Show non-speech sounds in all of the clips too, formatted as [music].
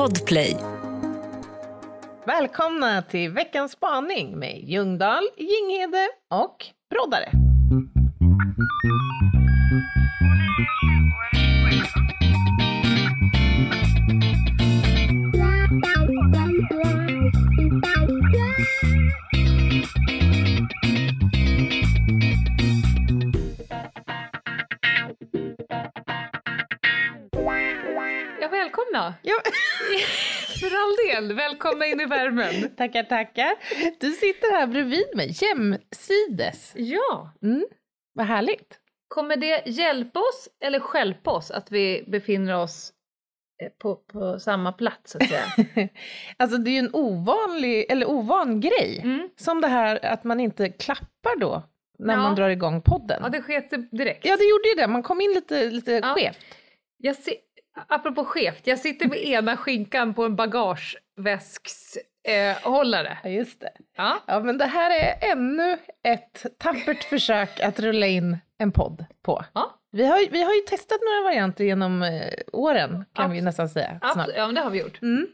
Podplay. Välkomna till veckans spaning med Ljungdahl, Ginghede och Broddare. Välkomna in i värmen. [laughs] tackar, tackar. Du sitter här bredvid mig, jämsides. Ja, Mm, vad härligt. kommer det hjälpa oss eller stjälpa oss att vi befinner oss eh, på, på samma plats så att säga? [laughs] Alltså det är ju en ovanlig, eller ovan grej. Mm. Som det här att man inte klappar då när Ja. man drar igång podden. Ja, det sket direkt. Ja, det gjorde ju det. Man kom in lite, lite Ja. skevt. Jag si- apropå skevt, jag sitter med ena skinkan på en bagageväskshållare. Eh. Ja, just det. ja. Ja, men det här är ännu ett tappert försök att rulla in en podd på. Ja. Vi har, vi har ju testat några varianter genom eh, åren, kan vi Abs- nästan säga. Absolut, ja, men det har vi gjort. Mm.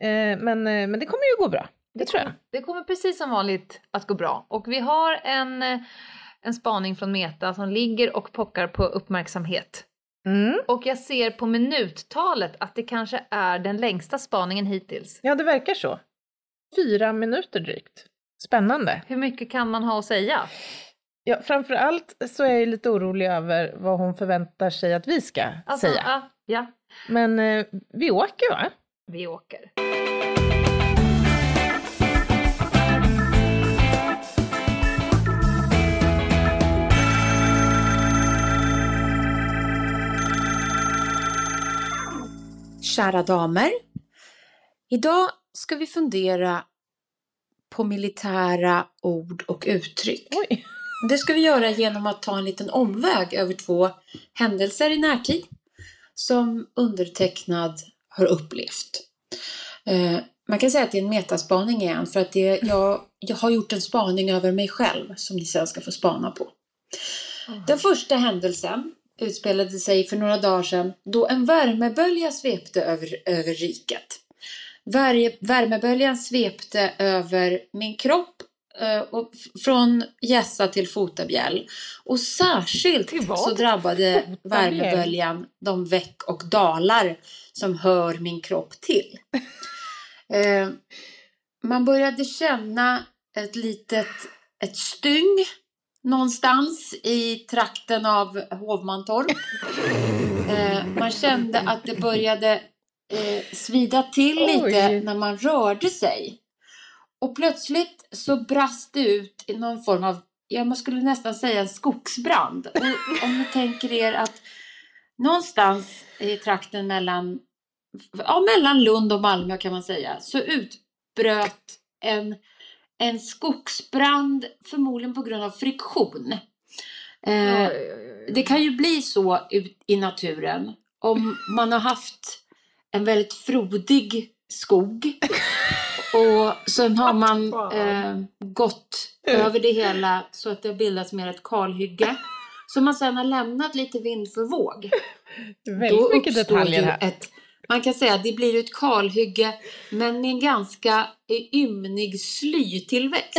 Eh, men, eh, men det kommer ju gå bra. Det, tror jag. kommer, det kommer precis som vanligt att gå bra. Och vi har en, eh, en spaning från Meta som ligger och pockar på uppmärksamhet. Mm. Och jag ser på minuttalet att det kanske är den längsta spaningen hittills. Ja, det verkar så. Fyra minuter drygt. Spännande. Hur mycket kan man ha att säga? Ja, framför allt så är jag lite orolig över vad hon förväntar sig att vi ska Alltså, säga. ja, ja, Men eh, vi åker va? vi åker. Kära damer. Idag ska vi fundera på militära ord och uttryck. Oj. Det ska vi göra genom att ta en liten omväg över två händelser i närtid som undertecknad har upplevt. Eh, man kan säga att det är en metaspaning igen för att det, jag, jag har gjort en spaning över mig själv som ni sen ska få spana på. Den första händelsen utspelade sig för några dagar sedan då en värmebölja svepte över, över riket. Värmeböljan svepte över min kropp eh, och från hjässa till fotabjäll. Och särskilt så drabbade [laughs] värmeböljan de veck och dalar som hör min kropp till. Eh, man började känna ett litet ett styng någonstans i trakten av Hovmantorp. [laughs] Eh, man kände att det började eh, svida till Oj. lite när man rörde sig. Och plötsligt så brast det ut i någon form av, ja man skulle nästan säga en skogsbrand. Och om ni tänker er att någonstans i trakten mellan, ja, mellan Lund och Malmö kan man säga, så utbröt en, en skogsbrand förmodligen på grund av friktion. Eh, det kan ju bli så ut i naturen om man har haft en väldigt frodig skog [laughs] och sen har man eh, gått över det hela så att det har bildats mer ett kalhygge. Så man sen har lämnat lite vind för våg. [laughs] Väldigt mycket uppstår detaljer här. Ett, man kan säga att det blir ett kalhygge men med en ganska eh, ymnig slytillväxt.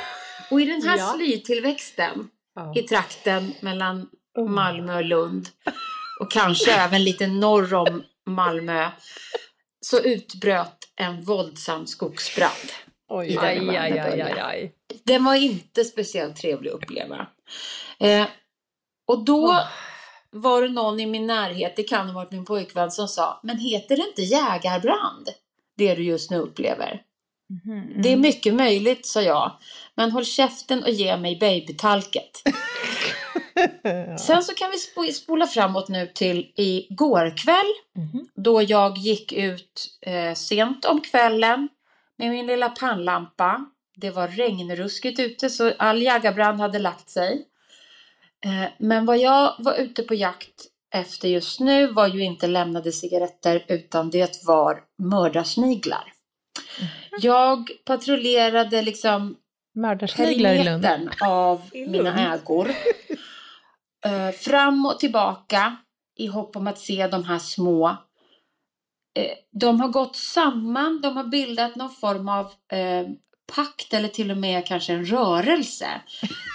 [laughs] Och i den här Ja. slytillväxten Ja. i trakten mellan Oh. Malmö och Lund och kanske även lite norr om Malmö så utbröt en våldsam skogsbrand. Oj, i Aj, aj, aj, aj. Den var inte speciellt trevlig att uppleva. Eh, och då Åh. Var det någon i min närhet, det kan ha varit min pojkvän, som sa Men heter det inte jägarbrand? Det du just nu upplever. Mhm. Det är mycket möjligt, sa jag. Men håll käften och ge mig babytalket. [laughs] Sen så kan vi sp- spola framåt nu till igår kväll. Mhm. Då jag gick ut eh, sent om kvällen med min lilla pannlampa. Det var regnruskigt ute så all jägarbrand hade lagt sig. Eh, men vad jag var ute på jakt efter just nu var ju inte lämnade cigaretter utan det var mördarsniglar. Jag patrullerade liksom Mördarsniglar i Lund. av I Lund. mina ägor. Eh, fram och tillbaka i hopp om att se de här små eh, de har gått samman, de har bildat någon form av pakt eller till och med kanske en rörelse.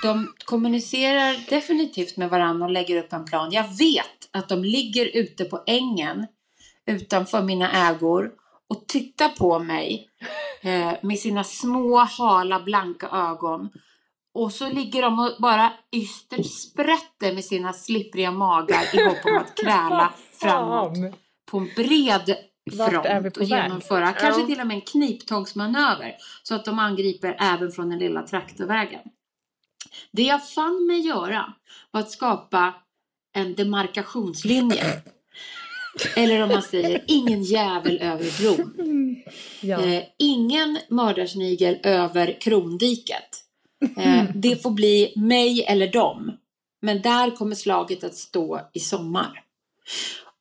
De kommunicerar definitivt med varandra och lägger upp en plan. Jag vet att de ligger ute på ängen utanför mina ägor och tittar på mig eh, med sina små hala blanka ögon. Och så ligger de och bara yster sprätter med sina slippriga magar i hopp om att kräla framåt på en bred front på och väg? genomföra Ja. kanske till och med en kniptångsmanöver så att de angriper även från den lilla traktorvägen. Det jag fann mig göra var att skapa en demarkationslinje. Eller om man säger ingen jävel över bron. Ja. Eh, ingen mördarsnigel över krondiket. Eh, det får bli mig eller dem. Men där kommer slaget att stå i sommar.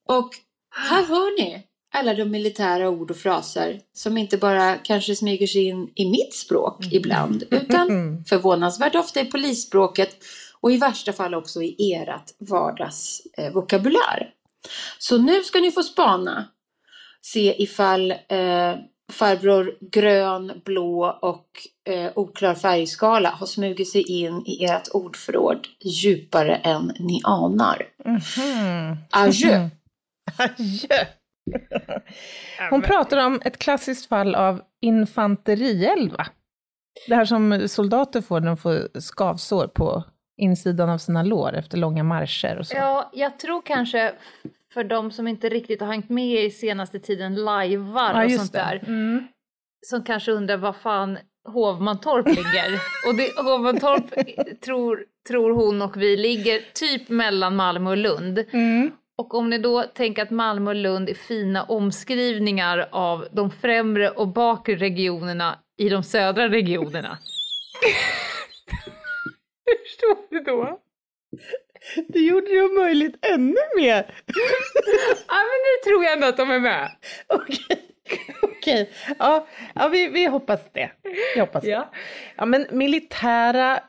Och här hör ni alla de militära ord och fraser som inte bara kanske smyger sig in i mitt språk ibland utan Mm. förvånansvärt ofta i polisspråket och i värsta fall också i erat vardagsvokabulär. Eh. Så nu ska ni få spana. Se ifall eh, farbror grön, blå och eh, oklar färgskala har smugit sig in i ert ordförråd djupare än ni anar. Mhm. Adjö! [laughs] Adjö. Hon pratar om ett klassiskt fall av infanterield, va? Det här som soldater får när de får skavsår på insidan av sina lår efter långa marscher och så. Ja, jag tror kanske för de som inte riktigt har hängt med i senaste tiden lajvar Ja, och sånt det. där. Mm. Som kanske undrar var fan Hovmantorp ligger. [laughs] och det, Hovmantorp tror, tror hon och vi ligger typ mellan Malmö och Lund. Mm. Och om ni då tänker att Malmö och Lund är fina omskrivningar av de främre och bakre regionerna i de södra regionerna. [laughs] Förstår du då? Det gjorde det om möjligt ännu mer. Ja men nu tror jag ändå att de är med. Okej, okej. Ja, ja vi, vi hoppas det. Vi hoppas Ja. det. Ja, men militära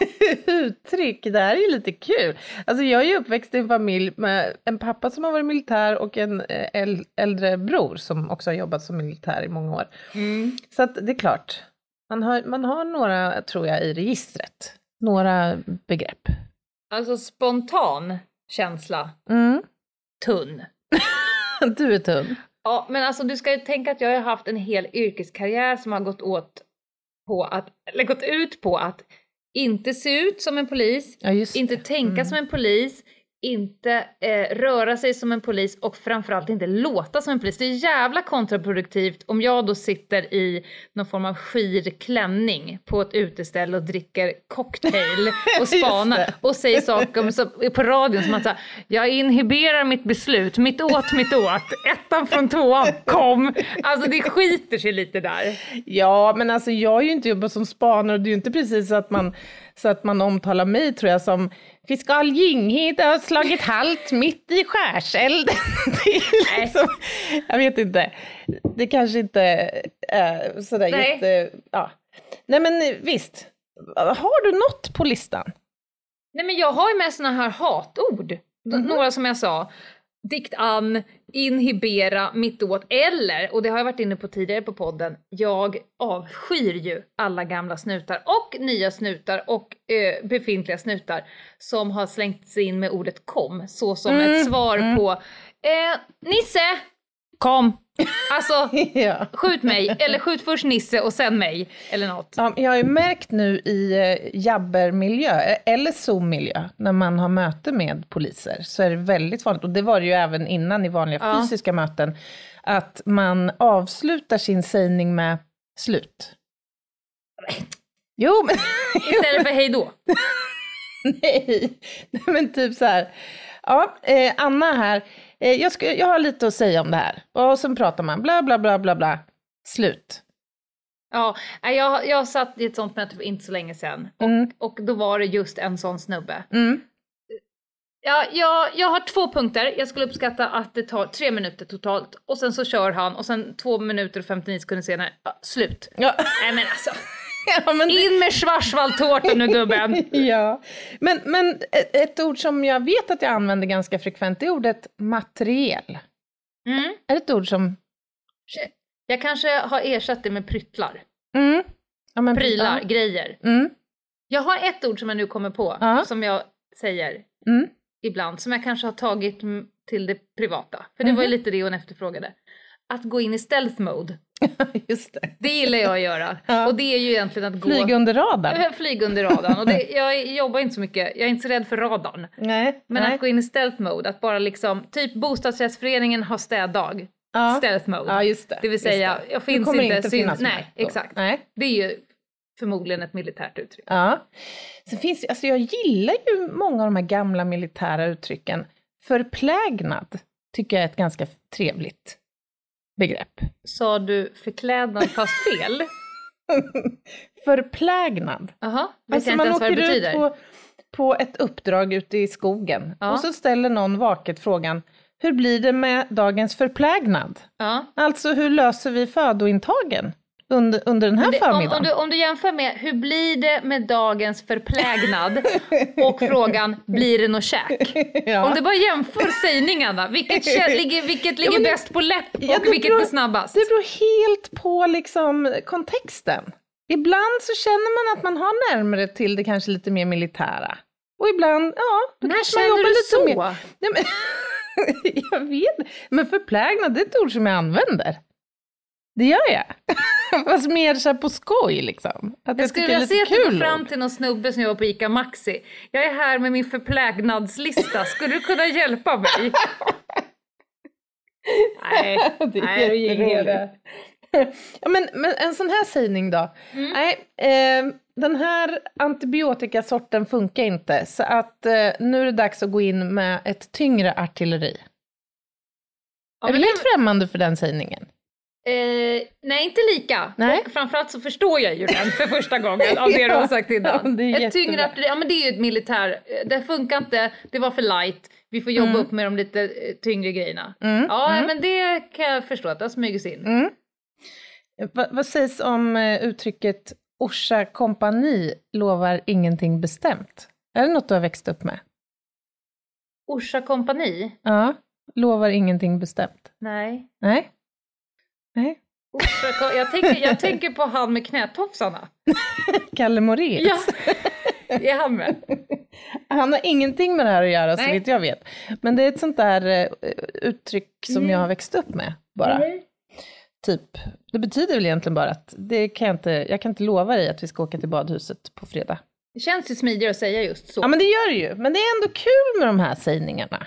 [laughs] uttryck, det här är ju lite kul. Alltså jag är ju uppväxt i en familj med en pappa som har varit militär och en eh, äl- äldre bror som också har jobbat som militär i många år. Så att det är klart, man har, man har några, tror jag, i registret. Några begrepp. Alltså spontan känsla, Mm. tunn. [laughs] Du är tunn. Ja, men alltså du ska ju tänka att jag har haft en hel yrkeskarriär som har gått åt på att, eller gått ut på att inte se ut som en polis, Ja, inte tänka Mm. som en polis, inte eh, röra sig som en polis och framförallt inte låta som en polis. Det är jävla kontraproduktivt om jag då sitter i någon form av skir klänning på ett uteställe och dricker cocktail [laughs] och spanar och säger saker om- på radion som att säga, jag inhiberar mitt beslut, mitt åt, mitt åt, ettan från tvåan, kom. Alltså det skiter sig lite där. Ja, men alltså jag har ju inte jobbat som spanare och det är ju inte precis så att man, så att man omtalar mig tror jag som Fiskal Ljunghed har slagit halt mitt i skärselden. [laughs] Liksom, jag vet inte, det kanske inte är sådär Nej. jätte... Ja. Nej men visst, har du något på listan? Nej men jag har ju med såna här hatord. Mhm. Några som jag sa. Dikt an, inhibera, mittåt eller, och det har jag varit inne på tidigare på podden, jag avskyr ju alla gamla snutar och nya snutar och eh, befintliga snutar som har slängts in med ordet kom, så som Mm, ett svar mm. på eh, Nisse, kom! Alltså, [laughs] ja. skjut mig, eller skjut först Nisse och sen mig, eller något. Ja, jag har ju märkt nu i eh, jabbermiljö, eh, eller Zoom-miljö, när man har möte med poliser, så är det väldigt vanligt, och det var det ju även innan i vanliga Ja. fysiska möten, att man avslutar sin sägning med slut. Jo, men Istället för hej då. [laughs] nej. nej, men typ så här. Ja, eh, Anna här, jag, ska, jag har lite att säga om det här. Och sen pratar man, bla bla bla bla bla, slut. Ja, jag, jag satt i ett sånt möte för inte så länge sedan Mm, och då var det just en sån snubbe. mm. Ja, jag, jag har två punkter. Jag skulle uppskatta att det tar tre minuter totalt och sen så kör han och sen två minuter och 59 sekunder senare, ja, slut. Ja. Nej men alltså, [laughs] ja, det- in med schwarzwaldtårtan nu gubben! [laughs] Ja, men, men ett, ord som jag vet att jag använder ganska frekvent är ordet materiel. Mm. Är det ett ord som... Jag kanske har ersatt det med pryttlar. Mm. Ja, men, Prylar, Ja. grejer. Mm. Jag har ett ord som jag nu kommer på, Ja. som jag säger Mm. ibland, som jag kanske har tagit mm, till det privata. För det var ju Mhm. lite det hon efterfrågade. Att gå in i stealth mode. [laughs] Just det. Det gillar jag att göra. Ja. Och det är ju egentligen att gå... Flyga under radarn. [laughs] Flyger under radarn. Och det, jag jobbar inte så mycket, jag är inte så rädd för radarn. Nej. Men nej. att gå in i stealth mode, att bara liksom, typ bostadsrättsföreningen har städdag. ja. Stealth mode. ja, just det. Det vill säga, det. jag finns inte, inte syn- finnas med nej, då. exakt. Nej. Det är ju förmodligen ett militärt uttryck. Ja. Sen finns, alltså jag gillar ju många av de här gamla militära uttrycken. Förplägnad tycker jag är ett ganska trevligt begrepp. Sa du förklädnad fast fel? [laughs] Förplägnad. Vet Alltså man åker ut på, på ett uppdrag ute i skogen Ja. och så ställer någon vaket frågan hur blir det med dagens förplägnad? Ja. Alltså hur löser vi födointagen under, under den här Det, om, förmiddagen? om, du, om du jämför med hur blir det med dagens förplägnad och [laughs] frågan blir det något käk? [laughs] ja. Om du bara jämför sägningarna, vilket, [laughs] kä- ligger, vilket ligger men det- bäst på läpp och Ja, vilket beror- går snabbast? Det beror helt på liksom kontexten. Ibland så känner man att man har närmare till det kanske lite mer militära. Och ibland, ja, då När kanske man känner jobbar lite så? mer. Nej, men, jag vet Men förplägnad, det är ett ord som jag använder. Det gör jag. [laughs] Fast mer så på skoj liksom. Att Jag skulle vilja se att du går fram till någon snubbe som jobbar på ICA Maxi. Jag är här med min förplägnadslista, skulle du kunna hjälpa mig? [laughs] Nej, [laughs] Det är nej, jätteroligt. Ja, men, men en sån här sägning då? Mm. Nej, eh, den här antibiotikasorten funkar inte så att eh, nu är det dags att gå in med ett tyngre artilleri. Ja, är du helt främmande för den sägningen? Eh, nej, inte lika. Nej. Och framförallt så förstår jag ju den för första gången av det [laughs] du har sagt Ja, innan. är Ett tyngre artilleri, ja men det är ju ett militär, eh, det funkar inte, det var för light, vi får jobba Mm. upp med de lite eh, tyngre grejerna. Mm, Ja, mm, men det kan jag förstå att det har smugit sig in. mm. Va, vad sägs om eh, uttrycket Orsa kompani lovar ingenting bestämt? Är det något du har växt upp med? Orsa kompani? Ja, lovar ingenting bestämt. Nej. Nej? Nej? Jag, tänker, jag tänker på han med knätofsarna. [laughs] Kalle Moraeus? Ja, är han med? Han har ingenting med det här att göra så vitt jag vet. Men det är ett sånt där eh, uttryck som Mm. jag har växt upp med bara. Typ, det betyder väl egentligen bara att det kan jag, inte, jag kan inte lova dig att vi ska åka till badhuset på fredag. Det känns ju smidigare att säga just så. Ja men det gör det ju, men det är ändå kul med de här sägningarna.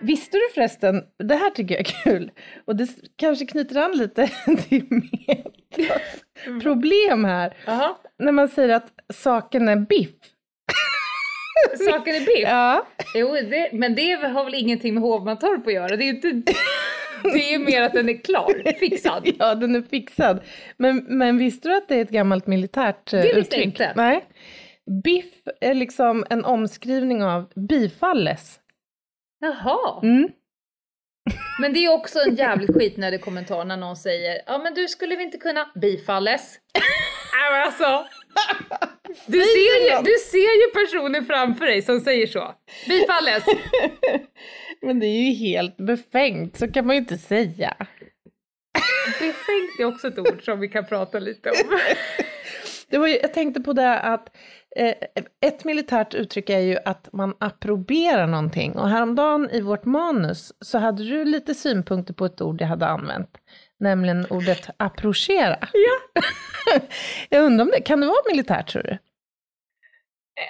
Visste du förresten, det här tycker jag är kul, och det kanske knyter an lite [laughs] till Metras problem här. Jaha. När man säger att saken är biff. [laughs] Saker är biff. Ja. Jo, det, men det har väl ingenting med Hovmantorp att göra. Det är ju inte... [laughs] Det är mer att den är klar, fixad. Ja, den är fixad. Men, men visste du att det är ett gammalt militärt eh, Det visste jag uttryck? inte. Nej. Biff är liksom en omskrivning av bifalles. Jaha. Mm. Men det är också en jävligt skitnödig kommentar när någon säger ja men du skulle vi inte kunna bifalles. [laughs] Nej alltså. [laughs] Du ser, ju, du ser ju personen framför dig som säger så. Bifalles. [laughs] Men det är ju helt befängt, så kan man ju inte säga. Befängt är också ett ord som vi kan prata lite om. Det var ju, jag tänkte på det att ett militärt uttryck är ju att man approberar någonting. Och häromdagen i vårt manus så hade du lite synpunkter på ett ord jag hade använt. Nämligen ordet approchera. Ja. [laughs] jag undrar om det, kan det vara militärt tror du?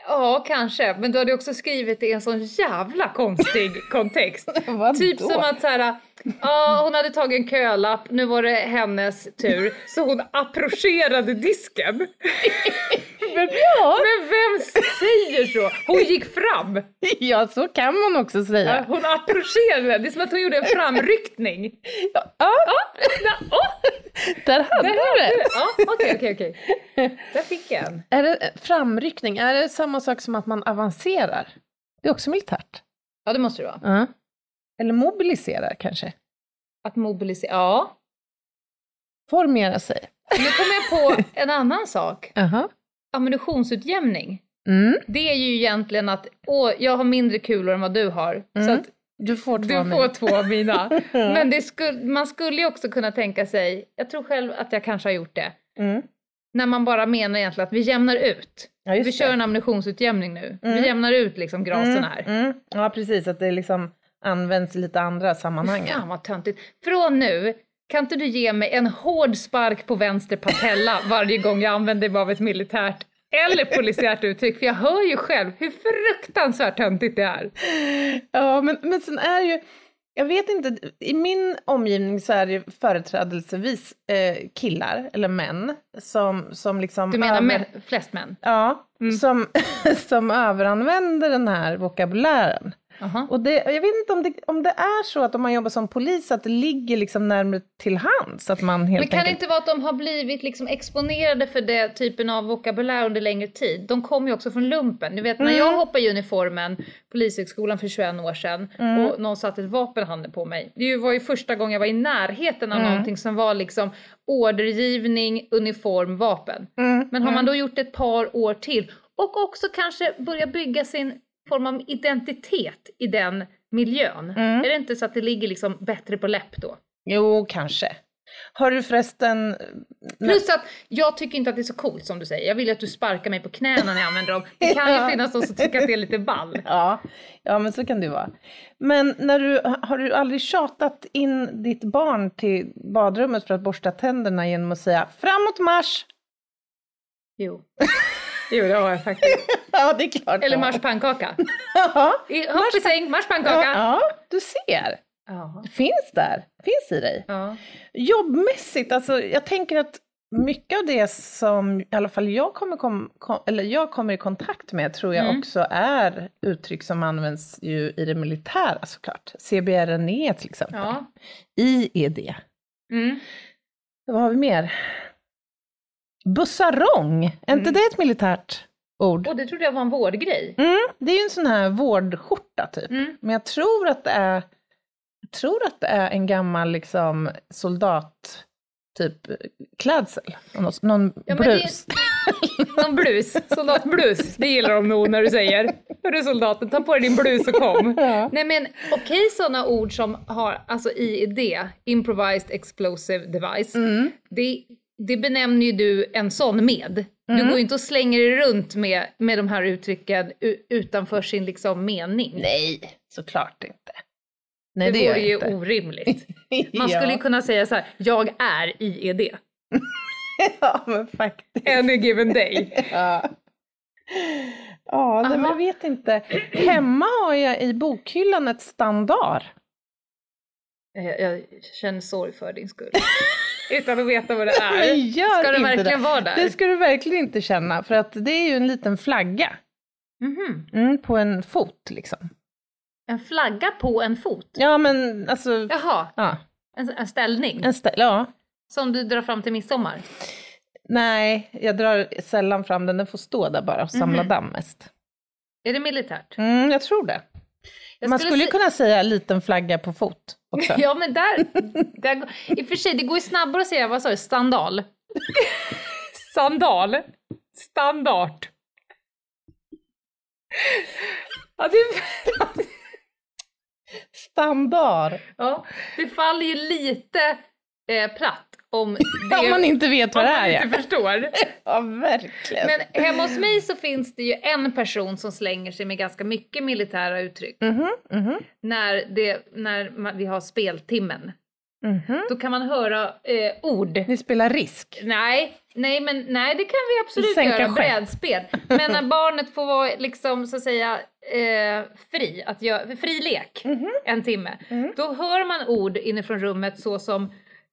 Ja, kanske. Men du hade också skrivit det i en sån jävla konstig [laughs] kontext. Typ som att så här, ja hon hade tagit en kölapp, nu var det hennes tur, så hon approcherade disken. [laughs] Ja, Men vem säger så? Hon gick fram. ja, så kan man också Ja, säga. Hon approcherade. Det är som att hon gjorde en framryckning. Ja, Ja, där hade där du hade det. du. Ja, okej, okej, okej. Där fick jag en. Är det framryckning, är det samma sak som att man avancerar? Det är också militärt. Ja, det måste det vara. Ja. Eller mobiliserar kanske. Att mobilisera. Ja. Formera sig. Nu kom jag på [laughs] en annan sak. Aha. Ammunitionsutjämning. Mm. Det är ju egentligen att, åh, jag har mindre kulor än vad du har. Så Mm. att Du får två du av får två av mina. [laughs] Men det skulle, man skulle ju också kunna tänka sig, jag tror själv att jag kanske har gjort det, Mm. när man bara menar egentligen att vi jämnar ut. Ja, vi det. kör en ammunitionsutjämning nu. Mm. Vi jämnar ut liksom grasen här. Mm. Ja, precis. Att det liksom används i lite andra sammanhang. Fan vad töntigt. Från nu, kan inte du ge mig en hård spark på vänster patella [laughs] varje gång jag använder mig av ett militärt eller polisiärt uttryck? För jag hör ju själv hur fruktansvärt töntigt det är. Ja, men, men sen är ju, jag vet inte, i min omgivning så är det företrädelsevis eh, killar eller män som, som liksom... Du menar över- med flest män? Ja, Mm. som, [laughs] som överanvänder den här vokabulären. Aha. Och det, jag vet inte om det, om det är så att om man jobbar som polis att det ligger liksom närmare till hands. Att man helt Men kan det enkelt... inte vara att de har blivit liksom exponerade för den typen av vokabulär under längre tid? De kommer ju också från lumpen. Ni vet när Mm. jag hoppade i uniformen, Polishögskolan för 21 år sedan Mm. och någon satte ett vapen i handen på mig. Det var ju första gången jag var i närheten av Mm. någonting som var liksom ordergivning, uniform, vapen. Mm, Men har man då gjort ett par år till och också kanske börja bygga sin form av identitet i den miljön. Mm. Är det inte så att det ligger liksom bättre på läpp då? Jo, kanske. Har du förresten... Plus att jag tycker inte att det är så coolt som du säger. Jag vill att du sparkar mig på knäna när jag använder dem. Det kan ju [laughs] finnas de som tycker att det är lite ball. [laughs] Ja, ja, men så kan det ju vara. Men när du, har du aldrig tjatat in ditt barn till badrummet för att borsta tänderna genom att säga framåt marsch? Jo. [laughs] Jo, det har jag faktiskt. [laughs] Ja, det är klart. Eller ja. marschpannkaka. [laughs] Ja, Hopp i säng, ja, marschpannkaka. ja, du ser. Ja. Det finns där. finns i dig. Ja. Jobbmässigt, alltså jag tänker att mycket av det som i alla fall jag kommer, kom, kom, eller jag kommer i kontakt med tror jag Mm. också är uttryck som används ju i det militära såklart. CBRNE till exempel. ja. IED. Mm. Vad har vi mer? Bussarong, är inte Mm. det ett militärt ord? Och det trodde jag var en vårdgrej. Mm, det är ju en sån här vårdskjorta typ. Mm. Men jag tror att det är, jag tror att det är en gammal liksom soldat typ klädsel. Någon, Ja, blus. [laughs] Någon blus, soldatblus. Det gillar de nog när du säger. Hörru soldaten, ta på dig din blus och kom. [laughs] Ja. Nej men okej sådana ord som har, alltså IED, Improvised Explosive Device. Mm. Det, det benämner ju du en sån med. Du Mm. går ju inte och slänger dig runt med, med de här uttrycken utanför sin liksom mening. Nej, såklart inte. Nej, det vore ju inte. orimligt. [laughs] Man ja. skulle ju kunna säga så här, jag är IED. [laughs] ja, men faktiskt. Any given day. [laughs] Ja, ja nej, men jag vet inte. Hemma har jag i bokhyllan ett standard. Jag, jag känner sorg för din skull. Utan att veta vad det [laughs] är. Gör Ska det verkligen vara där? Det ska du verkligen inte känna, för att det är ju en liten flagga Mhm. mm, på en fot liksom. En flagga på en fot? Ja, men alltså, Jaha, ja, en, en ställning en stä- ja. som du drar fram till midsommar? Nej, jag drar sällan fram den, den får stå där bara och samla Mhm. damm mest. Är det militärt? Mm, jag tror det. Jag Man skulle se- kunna säga liten flagga på fot också. [laughs] Ja men där, där i och för sig det går ju snabbare att säga, vad sa du, standal? [laughs] Sandal? Standard? Ja det, Standard. ja, det faller ju lite eh, platt [laughs] om det Om man inte vet vad om det man är ja. inte förstår. [laughs] Ja, verkligen. Men hemma hos mig så finns det ju en person som slänger sig med ganska mycket militära uttryck. Mhm, mhm, När, det, när man, vi har speltimmen. mhm. Då kan man höra eh, ord. Ni spelar risk. Nej, nej, men nej det kan vi absolut Sänka göra, brädspel. Men när barnet får vara liksom så att säga eh, fri, att göra, fri lek Mhm. en timme. Mm. Då hör man ord inifrån rummet så som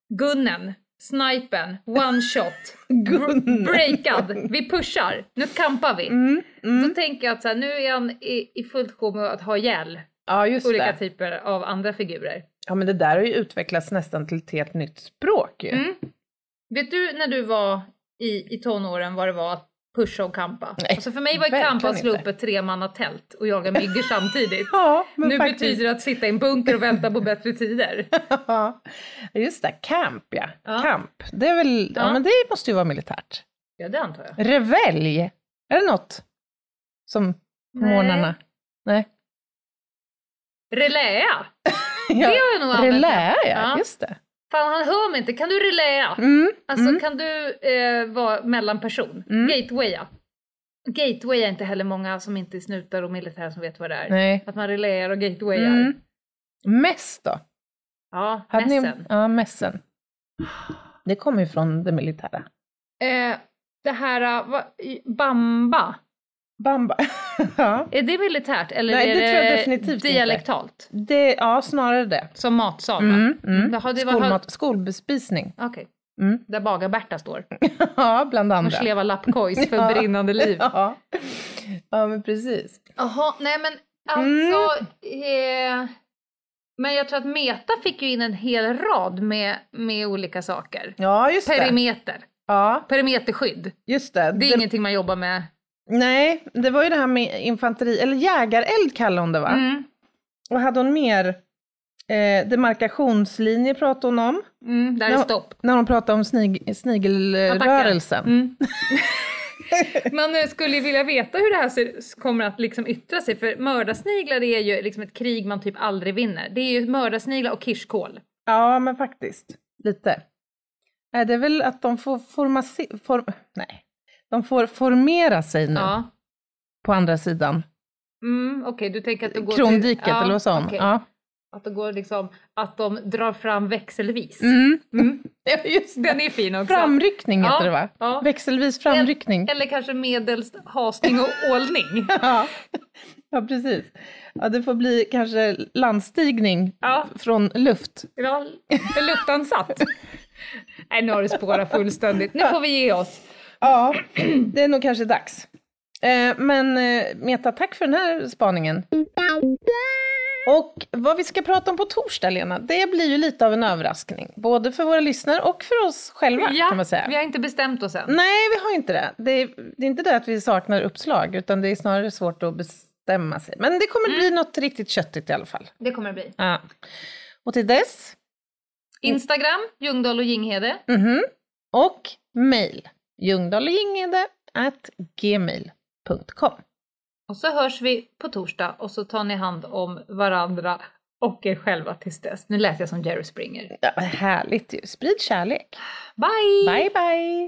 Gunnen Snipen, one shot, [laughs] br- breakad, vi pushar, nu kampar vi. Mm, Då tänker jag att så här, nu är han i, i fullt sjå med att ha ihjäl Ja, olika det. typer av andra figurer. Ja, men det där har ju utvecklats nästan till ett helt nytt språk ju. Mm. Vet du när du var i, i tonåren vad det var att pusha och kampa? Nej, alltså för mig var kampa att slå upp ett tremannatält och jaga myggor samtidigt. [laughs] Ja, nu faktiskt. betyder det att sitta i en bunker och vänta på bättre tider. [laughs] Just det. Camp, ja. Ja. Camp. Det är väl, ja. Ja. men det måste ju vara militärt. Ja, det antar jag. Revelj. Är det något som på Nej. morgnarna? Nej. Reläa! Ja. [laughs] Det har jag nog använt. Relä, ja. Ja. Just det. Fan, han hör mig inte. Kan du reläa? Mm. Alltså mm. kan du eh, vara mellanperson? Mm. Gatewaya. Gateway är inte heller många som inte är snutar och militär som vet vad det är. Nej. Att man reläar och gatewayar. Mm. Mäss då? Ja, Hade ni- mässen. Ja, mässen. Det kommer ju från det militära. Eh, det här, uh, va, bamba. Bamba. [laughs] ja. Är det militärt eller Nej, är det jag definitivt inte. dialektalt? Det, ja, snarare det. Som matsal? Mm, mm. Jaha, det var- Skolmat, skolbespisning. Okej. Mm. Där Bagar-Berta står [laughs] ja, bland och andra. slevar lappkojs [laughs] för Ja. brinnande liv. Ja. ja, men precis. Jaha, nej men Mm. alltså. Eh, men jag tror att Meta fick ju in en hel rad med, med olika saker. Ja, just det. Perimeter, Ja, perimeterskydd. just det. Det är ingenting man jobbar med. Nej, det var ju det här med infanteri, eller jägareld kallade hon det va? Mm. Och hade hon mer eh, demarkationslinje pratade hon om. Mm, där är Ja. stopp. När hon pratade om snig, snigelrörelsen. Mm. [laughs] Man eh, skulle ju vilja veta hur det här ser, kommer att liksom yttra sig för mördarsniglar är ju liksom ett krig man typ aldrig vinner. Det är ju mördarsniglar och kirskål. Ja, men faktiskt. Lite. Nej, det är väl att de får forma, form, nej. De får formera sig nu Ja. på andra sidan. Mm, Okej, du tänker att det går Krondiket till... eller vad sa hon? okej. Ja. Att det går liksom, att de drar fram växelvis. Mm. Mm. [laughs] ja, just det. Den är fin också. Framryckning heter Ja, det va? ja. Växelvis framryckning. Eller kanske medelst hasning och [laughs] ålning. Ja. ja, precis. Ja, det får bli kanske landstigning Ja. från luft. Ja, luftansatt. [laughs] Nej, nu har det spårat fullständigt. Nu får vi ge oss. Ja, [clears throat] det är nog kanske dags. Eh, men eh, Meta, tack för den här spaningen. Och vad vi ska prata om på torsdag, Lena, det blir ju lite av en överraskning. Både för våra lyssnare och för oss själva, kan man säga. vi har inte bestämt oss än. Nej, vi har inte det. det. är- Det är inte det att vi saknar uppslag, utan det är snarare svårt att bestämma sig. Men det kommer bli något riktigt köttigt i alla fall. Det kommer det bli. Ja. Och till dess, Instagram, Ljungdahl och Ginghede. mhm, och mail, ljungdahloginghede at gmail.com. Och så hörs vi på torsdag och så tar ni hand om varandra och er själva tills dess. Nu lät jag som Jerry Springer. Ja, härligt ju. Sprid kärlek. Bye! Bye, bye.